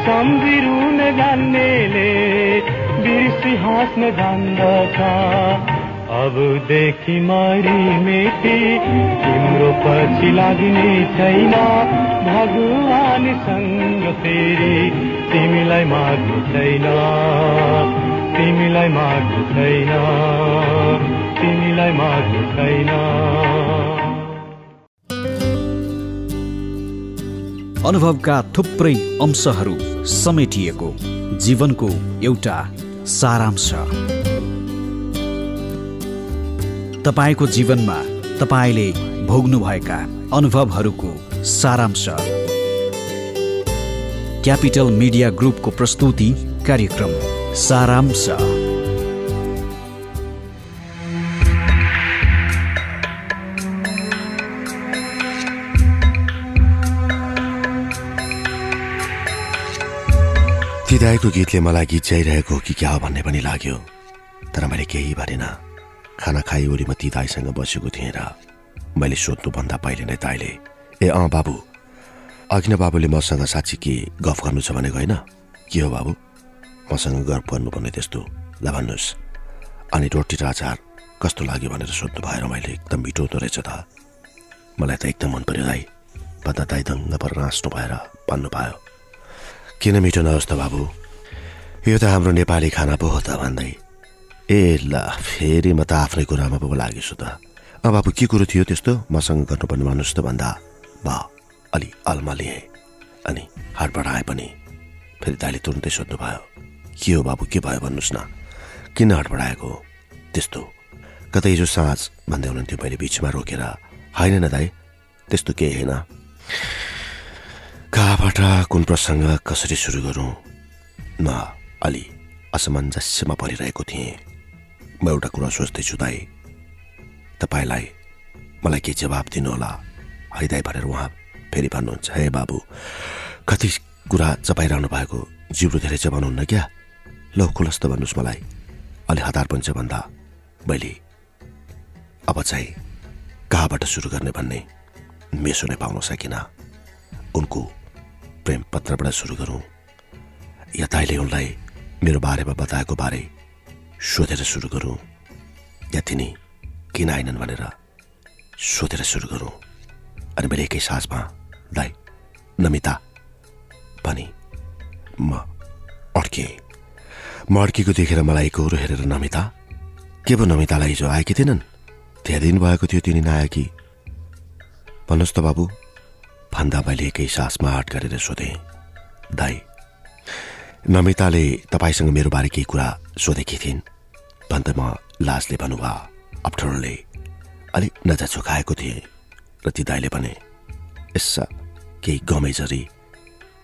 सम्झिरुन जान्नेले बिर्सी हाँस्न जान्दछ। अबदेखि मरी मेटी तिम्रो पछि लाग्ने छैन। भगवानसँग फेरि तिमीलाई माग्नु छैन। तिमीलाई माग्नु छैन। तिमीलाई माग्नु छैन। अनुभवका थुप्रै अंशहरू समेटिएको जीवनको एउटा सारांश। तपाईँको जीवनमा तपाईँले भोग्नुभएका अनुभवहरूको सारांश। क्यापिटल मिडिया ग्रुपको प्रस्तुति कार्यक्रम सारांश। ती दाईको गीतले मलाई गीत चाहिरहेको कि क्या हो भन्ने पनि लाग्यो। तर मैले केही भनेन खाना खाइ वरि म ती दाईसँग बसेको थिएँ र मैले सोध्नुभन्दा पहिले नै दाईले ए अँ बाबु अघि बाबुले मसँग साँच्ची के गफ गर्नु छ भनेको होइन? के हो बाबु? मसँग गफ गर्नुपर्ने त्यस्तो ल भन्नुहोस्। अनि रोटी र अचार कस्तो लाग्यो भनेर सोध्नु भएर मैले एकदम मिठो हुँदो रहेछ त। मलाई त एकदम मन पर्यो दाई। भन्दा दाई दङ्ग पर हाँस्नु भएर भन्नु पायो किन मिठो नहोस् त बाबु? यो त हाम्रो नेपाली खाना पो हो त भन्दै। ए ल फेरि म त आफ्नै कुरामा पो लागेछु त। अँ बाबु के कुरो थियो त्यस्तो? मसँग गर्नुपर्ने भन्नुहोस् त भन्दा। बा अलि अलमा लिएँ। अनि हाटबाट आए पनि फेरि दाइले तुरुन्तै सोध्नु भयो के हो बाबु के भयो भन्नुहोस् न। किन हाटबाट आएको त्यस्तो। कतै हिजो साँझ भन्दै हुनुहुन्थ्यो मैले बिचमा रोकेर। होइन न दाई त्यस्तो केही होइन। कहाँबाट कुन प्रसङ्ग कसरी सुरु गरौँ? म अलि असमञ्जस्यमा परिरहेको थिएँ। म एउटा कुरा सोच्दैछु दाई। तपाईँलाई मलाई के जवाब दिनुहोला? है दाई भनेर उहाँ फेरि भन्नुहुन्छ। हे बाबु कति कुरा चपाइरहनु भएको? जिब्रो धेरै चबाउनुहुन्न क्या? लौ खुलस्त भन्नुहोस् मलाई। अलि हतार पनि छ भन्दा। मैले अब चाहिँ कहाँबाट सुरु गर्ने भन्ने मेसो नै पाउन सकिनँ। उनको प्रेम पत्रबाट सुरु गरौँ। या दाइले उनलाई मेरो बारेमा बताएको बारे सोधेर सुरु गरौँ। या तिनी किन आएनन् भनेर सोधेर सुरु गरौँ। अनि मैले एकै सासमा दाई नमिता भनी म अड्किएँ म अड्किएको देखेर मलाई एकहोरो हेरेर नमिता के पो नमितालाई हिजो आएकी थिएनन्? धेरै दिन भएको थियो तिनी नआए कि भन्नुहोस् त बाबु भन्दा मैले एकै सासमा आट गरेर सोधेँ दाई नमिताले तपाईँसँग मेरो बारे केही कुरा सोधेकी थिइन् भन्दा म लाजले भन्नुभयो अप्ठ्यारोले अलिक नजा चुकाएको थिएँ। र ती दाईले भने यसा केही गमेजरी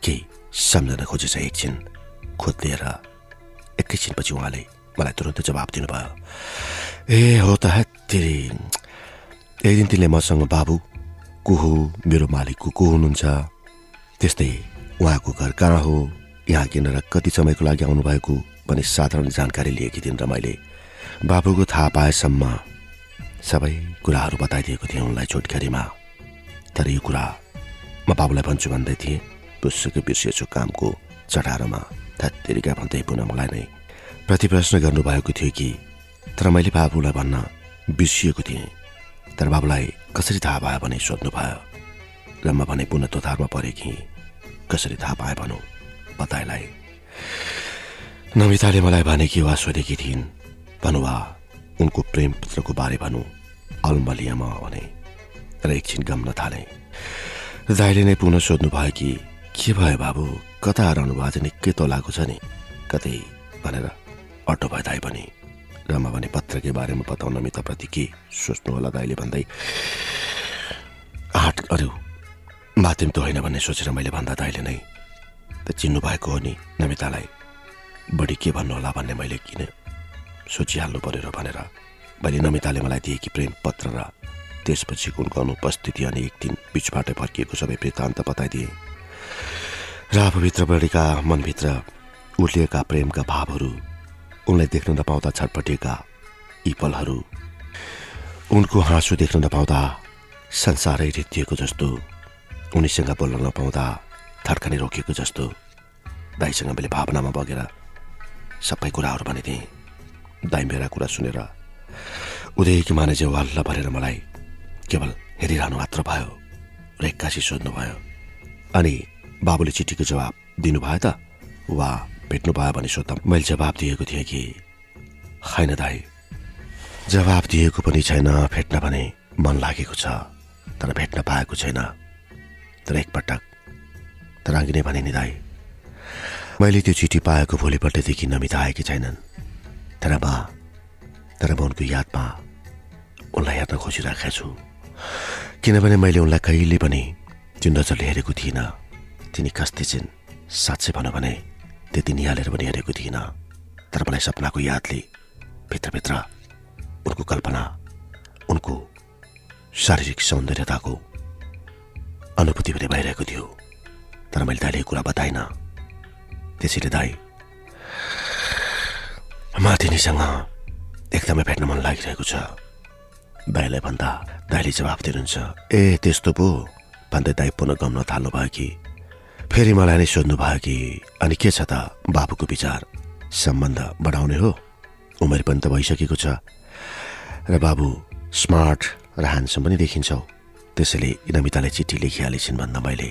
केही सम्झन खोजेछ एकछिन खोद लिएर एकैछिनपछि उहाँले मलाई तुरन्त जवाब दिनुभयो ए हो त हेत्तेरी। एक दिन तिनले मसँग बाबु को हो मेरो मालिकको को हुनुहुन्छ। त्यस्तै उहाँको घर कहाँ हो? यहाँ किनेर कति समयको लागि आउनुभएको भन्ने साधारण जानकारी लिएकी थिइन् र मैले बाबुको थाहा पाएसम्म सबै कुराहरू बताइदिएको थिएँ उनलाई छोटकरीमा तर यो कुरा म बाबुलाई भन्छु भन्दै थिएँ पुस्तकै बिर्सिएछु कामको चटारोमा थत्तेरिका भन्दै पुनः मलाई नै प्रति प्रश्न गर्नुभएको थियो कि तर मैले बाबुलाई भन्न बिर्सिएको थिएँ। तर बाबुलाई कसरी थाहा पायो भने सोध्नु भयो? र म भने पुनः तोधारमा परे कि? कसरी थाहा पाएँ भनौँ? बताएलाई नमिताले मलाई भने कि वा सोधेकी थिइन् भन्नुभयो उनको प्रेम पत्रको बारे भनौँ। अलमलियामा भने र एकछिन गम्न थाले दाइले नै पुनः सोध्नु भयो कि के भयो बाबु? कता हराउनु चाहिँ निकै तोलाएको छ नि। कतै? भनेर अटो भयो दाइ पनि रमा भने पत्रकै बारेमा बताउन मित्रप्रति के सोच्नु होला दाइले भन्दै आँट अरू माध्यम त होइन भन्ने सोचेर मैले भन्दा दाइले नै त चिन्नु भएको हो नि नमितालाई बढी के भन्नु होला भन्ने मैले किन सोचिहाल्नु पर्यो र भनेर मैले नमिताले मलाई दिएकी प्रेम पत्र र त्यसपछि उनको अनुपस्थिति अनि एक दिन बिचबाटै फर्किएको सबै वृत्तान्त बताइदिए र आफूभित्र बढेका मनभित्र उर्लिएका प्रेमका भावहरू उनलाई देख्न नपाउँदा छटपटिएका यी पलहरू उनको हाँसो देख्न नपाउँदा संसारै रित्तिएको जस्तो उनीसँग बोल्न नपाउँदा थर्कने रोकिएको जस्तो दाईसँग मैले भावनामा बगेर सबै कुराहरू भनिदिएँ दाई मेरा कुरा सुनेर उदयकी माने वाल्ला भरेर मलाई केवल हेरिरहनु मात्र भयो र एक्कासी सोध्नुभयो अनि बाबुले चिठीको जवाब दिनुभयो त? वा भेट्नु भयो भने सोद्धा मैले जवाब दिएको थिएँ कि? होइन दाई। जवाब दिएको पनि छैन भेट्न भने मन लागेको छ तर भेट्न पाएको छैन। तर एकपटक तर अघि नै भने नि दाई मैले त्यो चिठी पाएको भोलिपल्टदेखि नमिता आएकी छैनन्। तर बा तर म उनको यादमा उनलाई हेर्न खोजिरहेको छु। किनभने मैले उनलाई कहिले पनि त्यो नजरले हेरेको थिइनँ। तिनी कस्ती छिन् साँच्चै भनौँ भने त्यति निहालेर पनि हेरेको थिइनँ। तर मलाई सपनाको यादले भित्रभित्र उनको कल्पना उनको शारीरिक सौन्दर्यताको अनुभूति पनि भइरहेको थियो। तर मैले दाइले कुरा बताइनँ। त्यसैले दाई म तिनीसँग एकदमै भेट्न मन लागिरहेको छ। दाईलाई भन्दा दाईले जवाफ दिनुहुन्छ ए त्यस्तो पो? भन्दै दाई पुनः गम्न थाल्नु भयो कि फेरि मलाई नै सोध्नु भयो कि अनि के छ त बाबुको विचार? सम्बन्ध बढाउने हो? उमेर पनि त भइसकेको छ। र बाबु स्मार्ट र ह्यान्डसम पनि देखिन्छौ। त्यसैले नमिताले चिठी लेखिहालेछिन् भन्दा मैले।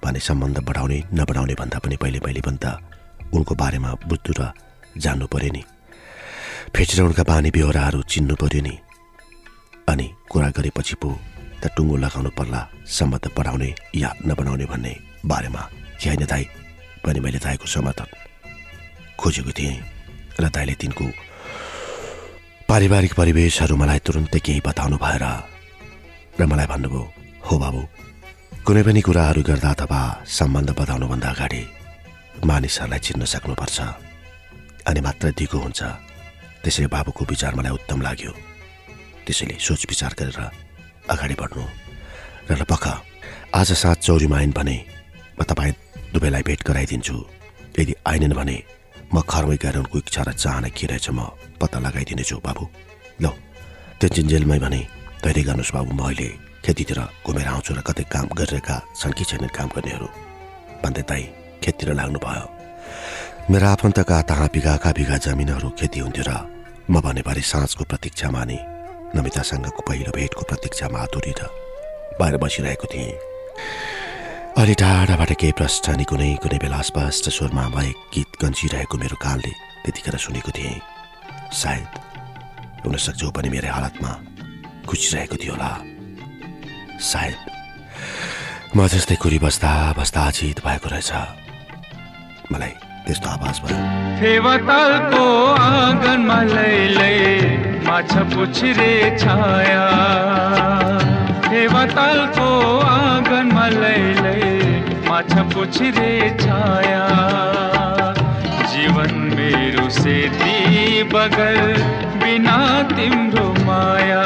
भने सम्बन्ध बढाउने नबढाउने भन्दा पनि पहिले मैले पनि त उनको बारेमा बुझ्नु र जान्नु पर्यो नि। फेटेर उनका बानी बेहोराहरू चिन्नु पर्यो नि। अनि कुरा गरेपछि पो त टुङ्गो लगाउनु पर्ला सम्बन्ध बढाउने या नबनाउने भन्ने। बारेमा के होइन दाई पनि मैले दाईको समर्थन खोजेको थिएँ र दाईले तिनको पारिवारिक परिवेशहरू मलाई तुरुन्तै केही बताउनु भएर र मलाई भन्नुभयो हो बाबु कुनै पनि कुराहरू गर्दा अथवा सम्बन्ध बताउनुभन्दा अगाडि मानिसहरूलाई चिन्न सक्नुपर्छ अनि मात्र दिगो हुन्छ। त्यसैले बाबुको विचार मलाई उत्तम लाग्यो। त्यसैले सोच विचार गरेर अगाडि बढ्नु र पख आज साँझ चौरीमा आइन् भने म तपाईँ दुवैलाई भेट गराइदिन्छु। यदि आइनन् भने म घरमै गएर उनको इच्छा र चाहना के रहेछ म पत्ता लगाइदिनेछु बाबु। ल त्यो जिन्जेलमै भने तयारी गर्नुहोस् बाबु म अहिले खेतीतिर घुमेर आउँछु र कतै काम गरिरहेका छन् कि छैनन् काम गर्नेहरू। भन्दै दाई खेततिर लाग्नु भयो मेरा आफन्तका तहाँ बिघाका बिघा जमिनहरू खेती हुन्थ्यो र म भनेबारे साँझको प्रतीक्षा माने नमितासँगको पहिलो भेटको प्रतीक्षामा आतुरी र बाहिर बसिरहेको थिएँ। अलि टाढाबाट केही अनि कुनै कुनै बेला स्पष्ट स्वरमा भए गीत गन्जिरहेको मेरो कानले त्यतिखेर सुनेको थिएँ। सायद हुनसक्छ पनि मेरो हालतमा खुसिरहेको थियो होला। सायद म जस्तै कुरी बस्दा बस्दा अचित भएको रहेछ। मलाई त्यस्तो आवाज भयो। फेवातालको आँगनमा लैलै माछा पुछरे छाया। फेवातालको आँगनमा लैलै माछा पुछरे छाया जीवन मेरो सेती बगल बिना तिम्रो माया।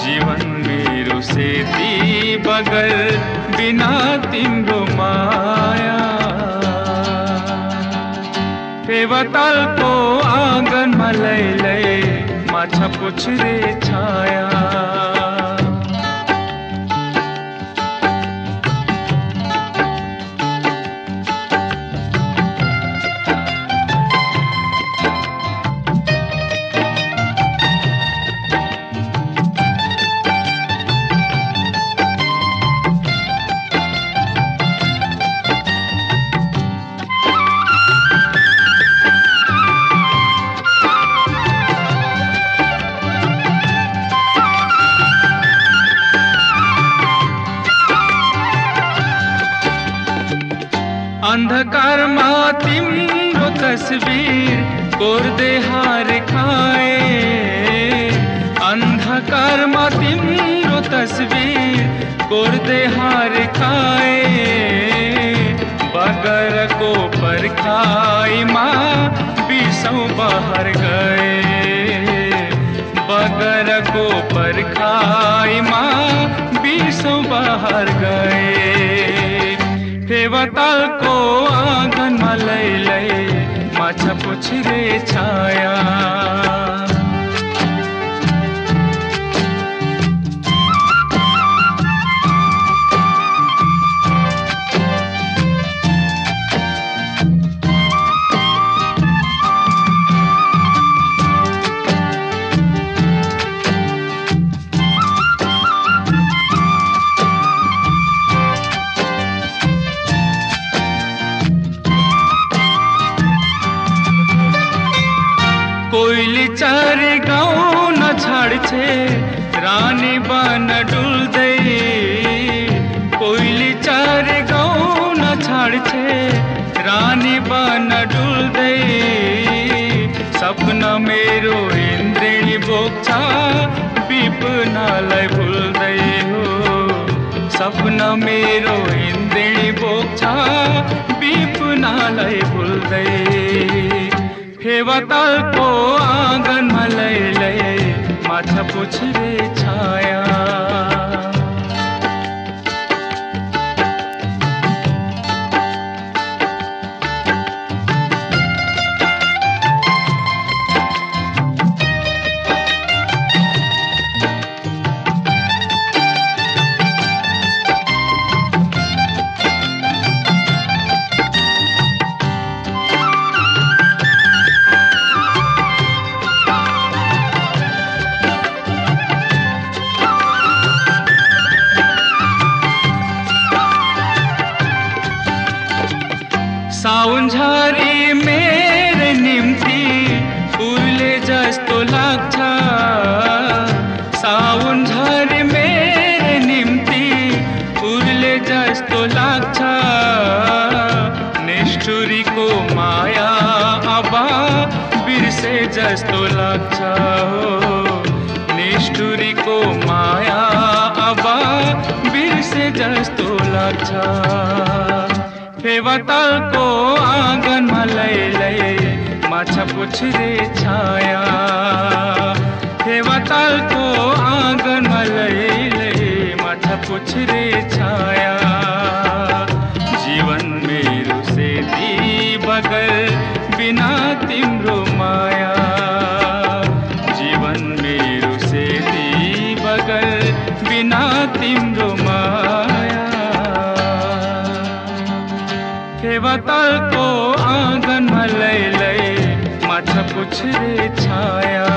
जीवन मेरो सेती बगल बिना तिम्रो माया। फेवातालको आँगनमा लैलै माछा पुछरे छाया। तिम्रो तस्बिर कोर्दै हार खाए। अन्धकारमा तिम्रो तस्बिर कोर्दै हार खाए। बगरको पर्खाइमा बिसौँ बहर गए। बगरको पर्खाइमा बिसौँ बहर गए। फेवतालको आँगनमा लैलै माछा पुछरे छाया। मेरो इन्द्रेणी बोक्छ विपनालाई भुल्दै हो। सपना मेरो इन्द्रेणी बोक्छ विपनालाई भुल्दै। फेवतालको आँगनमा लैलै माछा पुछरे छाया। फेवतालको आँगनमा लैलै माछा पुछरे छाया। फेवतालको आँगनमा लैलै माछा पुछरे छाया। जीवन मेरो सेती बगर बिना तिम्रो छाया